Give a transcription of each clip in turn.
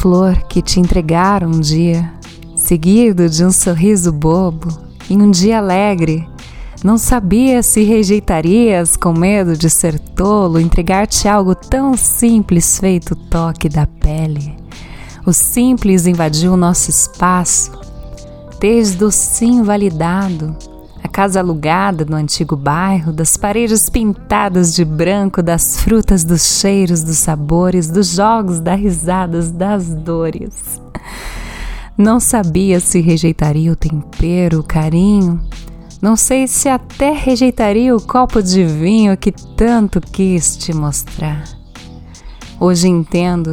flor que te entregaram um dia, seguido de um sorriso bobo, em um dia alegre. Não sabia se rejeitarias com medo de ser tolo, entregar-te algo tão simples feito toque da pele. O simples invadiu nosso espaço, desde o sim validado, a casa alugada no antigo bairro, das paredes pintadas de branco, das frutas, dos cheiros, dos sabores, dos jogos, das risadas, das dores. Não sabia se rejeitaria o tempero, o carinho. Não sei se até rejeitaria o copo de vinho que tanto quis te mostrar. Hoje entendo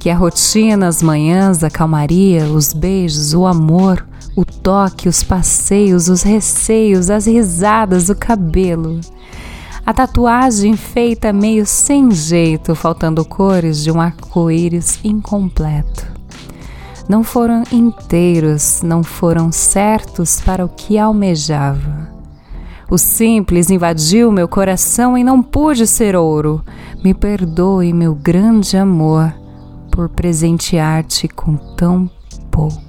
que a rotina, as manhãs, a calmaria, os beijos, o amor, o toque, os passeios, os receios, as risadas, o cabelo. A tatuagem feita meio sem jeito, faltando cores de um arco-íris incompleto. Não foram inteiros, não foram certos para o que almejava. O simples invadiu meu coração e não pude ser ouro. Me perdoe, meu grande amor, por presentear-te com tão pouco.